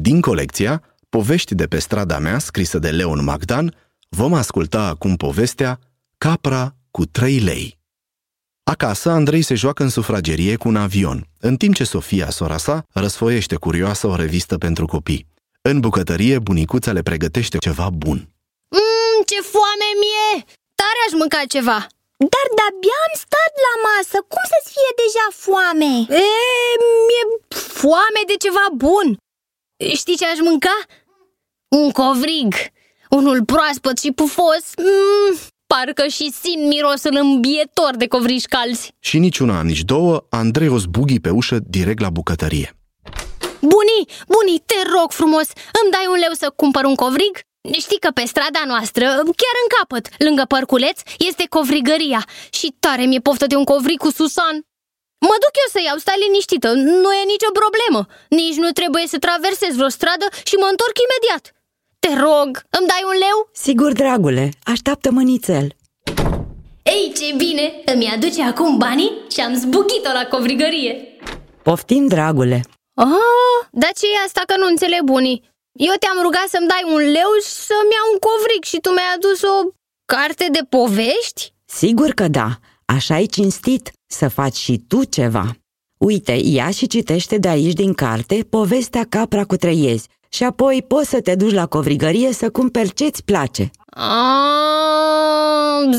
Din colecția Povești de pe strada mea, scrisă de Leon Magdan, vom asculta acum povestea Capra cu 3 lei. Acasă, Andrei se joacă în sufragerie cu un avion, în timp ce Sofia, sora sa, răsfoiește curioasă o revistă pentru copii. În bucătărie, bunicuța le pregătește ceva bun. Mmm, ce foame mie! Tare aș mânca ceva! Dar de-abia am stat la masă, cum să-ți fie deja foame? E, mi-e foame de ceva bun! Știi ce aș mânca? Un covrig! Unul proaspăt și pufos! Mm, parcă și simt mirosul îmbietor de covriși calzi! Și nici una, nici două, Andrei o zbughi pe ușă direct la bucătărie. Bunii, bunii, te rog frumos, îmi dai un leu să cumpăr un covrig? Știi că pe strada noastră, chiar în capăt, lângă părculeț, este covrigăria și tare mi-e poftă de un covrig cu Susan. Mă duc eu să iau, stai liniștită, nu e nicio problemă. Nici nu trebuie să traversez vreo stradă și mă întorc imediat. Te rog, îmi dai un leu? Sigur, dragule, așteaptă mănițel. Ei, ce bine, îmi aduce acum banii și am zbuchit-o la covrigărie. Poftim, dragule. Ah, dar ce e asta că nu înțeleg bunii? Eu te-am rugat să-mi dai un leu și să-mi iau un covric și tu mi-ai adus o carte de povești? Sigur că da, așa e cinstit să faci și tu ceva. Uite, ia și citește de aici din carte povestea Capra cu treiezi și apoi poți să te duci la covrigărie să cumperi ce-ți place. Ah,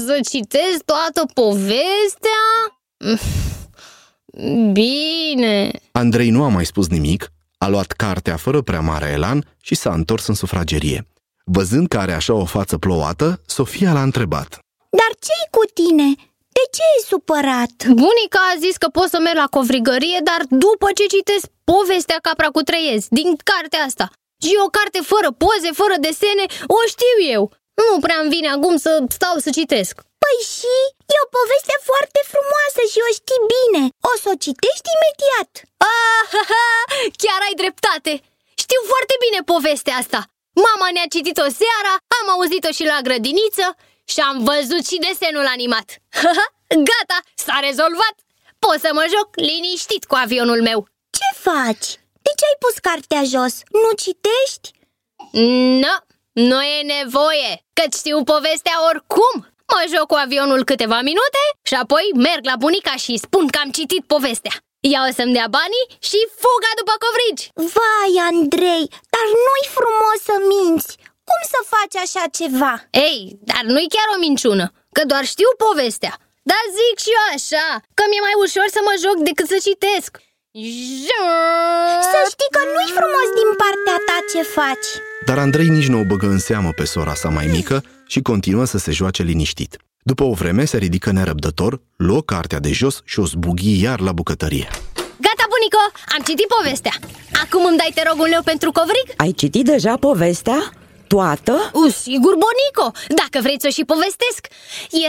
să citesc toată povestea? Bine. Andrei nu a mai spus nimic, a luat cartea fără prea mare elan și s-a întors în sufragerie. Văzând că are așa o față plouată, Sofia l-a întrebat. Dar ce-i cu tine? De ce e supărat? Bunica a zis că pot să merg la covrigărie, dar după ce citesc povestea Capra cu treiezi, din cartea asta, și o carte fără poze, fără desene, o știu eu. Nu prea îmi vine acum să stau să citesc. Păi și? E o poveste foarte frumoasă și o știi bine. O să o citești imediat. Ah, ha, ha, chiar ai dreptate. Știu foarte bine povestea asta. Mama ne-a citit-o seara, am auzit-o și la grădiniță și am văzut și desenul animat. Gata, s-a rezolvat. Pot să mă joc liniștit cu avionul meu. Ce faci? De ce ai pus cartea jos? Nu citești? Nu, nu e nevoie, că știu povestea oricum. Mă joc cu avionul câteva minute și apoi merg la bunica și spun că am citit povestea. Ea o să-mi dea banii și fuga după covrigi. Vai, Andrei, dar nu-i frumos să minți. Cum să faci așa ceva? Ei, dar nu-i chiar o minciună, că doar știu povestea. Dar zic și eu așa, că mi-e mai ușor să mă joc decât să citesc. Să știi că nu-i frumos din partea ta ce faci. Dar Andrei nici nu o băgă în seamă pe sora sa mai mică și continuă să se joace liniștit. După o vreme se ridică nerăbdător, luă cartea de jos și o zbughi iar la bucătărie. Gata, bunico, am citit povestea. Acum îmi dai, te rog, un leu pentru covrig? Ai citit deja povestea? Toată? Uș, sigur, bonico, dacă vreți să o și povestesc.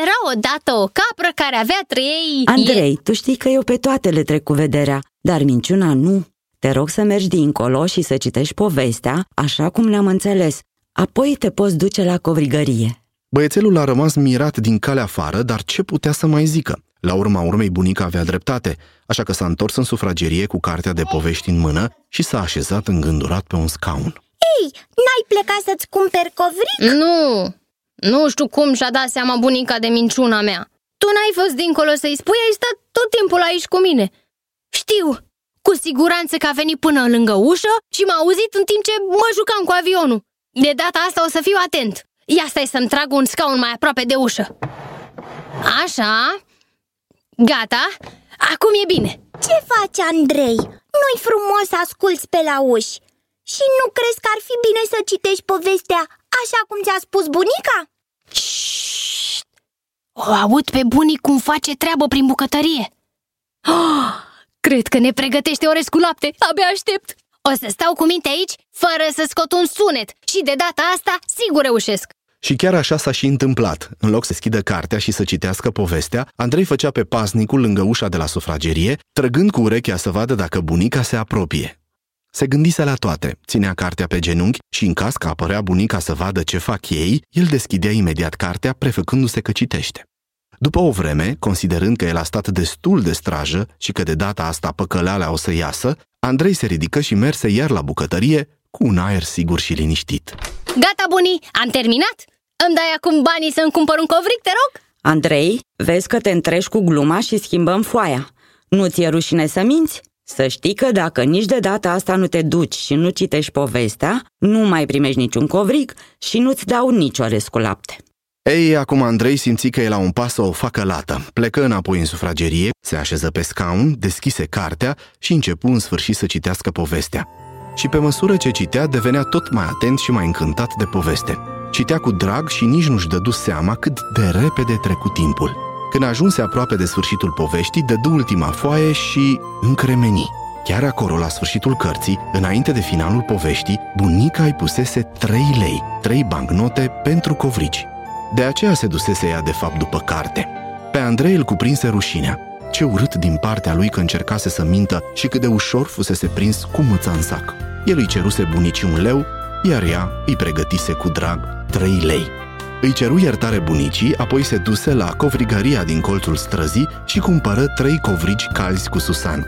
Era odată o capră care avea trei... Andrei, tu știi că eu pe toate le trec cu vederea, dar minciuna nu. Te rog să mergi dincolo și să citești povestea, așa cum le-am înțeles. Apoi te poți duce la covrigărie. Băiețelul a rămas mirat din calea afară, dar ce putea să mai zică? La urma urmei, bunica avea dreptate, așa că s-a întors în sufragerie cu cartea de povești în mână și s-a așezat îngândurat pe un scaun. Ei, n-ai plecat să-ți cumperi covric? Nu, nu știu cum și-a dat seama bunica de minciuna mea. Tu n-ai fost dincolo să-i spui, ai stat tot timpul aici cu mine. Știu, cu siguranță că a venit până lângă ușă și m-a auzit în timp ce mă jucam cu avionul. De data asta o să fiu atent. Ia stai să-mi trag un scaun mai aproape de ușă. Așa. Gata. Acum e bine. Ce faci, Andrei? Nu-i frumos să asculți pe la uși. Și nu crezi că ar fi bine să citești povestea așa cum ți-a spus bunica? Șșt! O aud pe bunii cum face treabă prin bucătărie. Oh, cred că ne pregătește ore cu lapte. Abia aștept. O să stau cu minte aici, fără să scot un sunet. Și de data asta, sigur reușesc. Și chiar așa s-a și întâmplat. În loc să schidă cartea și să citească povestea, Andrei făcea pe pasnicul lângă ușa de la sufragerie, trăgând cu urechea să vadă dacă bunica se apropie. Se gândise la toate, ținea cartea pe genunchi și în caz că apărea bunica să vadă ce fac ei, el deschidea imediat cartea, prefăcându-se că citește. După o vreme, considerând că el a stat destul de strajă și că de data asta păcăleala o să iasă, Andrei se ridică și merse iar la bucătărie cu un aer sigur și liniștit. Gata, bunii, am terminat? Îmi dai acum banii să-mi cumpăr un covric, te rog? Andrei, vezi că te întrești cu gluma și schimbăm foaia. Nu ți-e rușine să minți? Să știi că dacă nici de data asta nu te duci și nu citești povestea, nu mai primești niciun covric și nu-ți dau nicio cu lapte. Ei, acum Andrei simți că e la un pas să o facă lată. Plecă înapoi în sufragerie, se așeză pe scaun, deschise cartea și începu în sfârșit să citească povestea. Și pe măsură ce citea, devenea tot mai atent și mai încântat de poveste. Citea cu drag și nici nu-și dădu seama cât de repede trecu timpul. Când ajunse aproape de sfârșitul poveștii, dădu ultima foaie și încremeni. Chiar acolo, la sfârșitul cărții, înainte de finalul poveștii, bunica îi pusese 3 lei, 3 bancnote pentru covrici. De aceea se dusese ea de fapt după carte. Pe Andrei îl cuprinse rușinea. Ce urât din partea lui că încercase să mintă și cât de ușor fusese prins cu mâța în sac. El îi ceruse bunicii un leu, iar ea îi pregătise cu drag trei lei. Îi ceru iertare bunicii, apoi se duse la covrigăria din colțul străzii și cumpără trei covrigi calzi cu susan.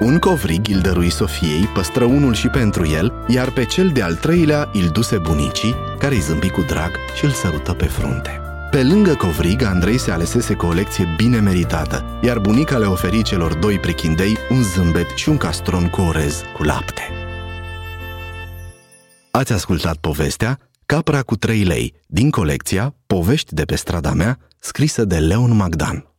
Un covrig îl dărui Sofiei, păstră unul și pentru el, iar pe cel de-al treilea îl duse bunicii, care îi zâmbi cu drag și îl sărută pe frunte. Pe lângă covrig, Andrei se alesese cu o lecție bine meritată, iar bunica le oferi celor doi prechindei un zâmbet și un castron cu orez cu lapte. Ați ascultat povestea Capra cu 3 lei din colecția Povești de pe strada mea, scrisă de Leon Magdan.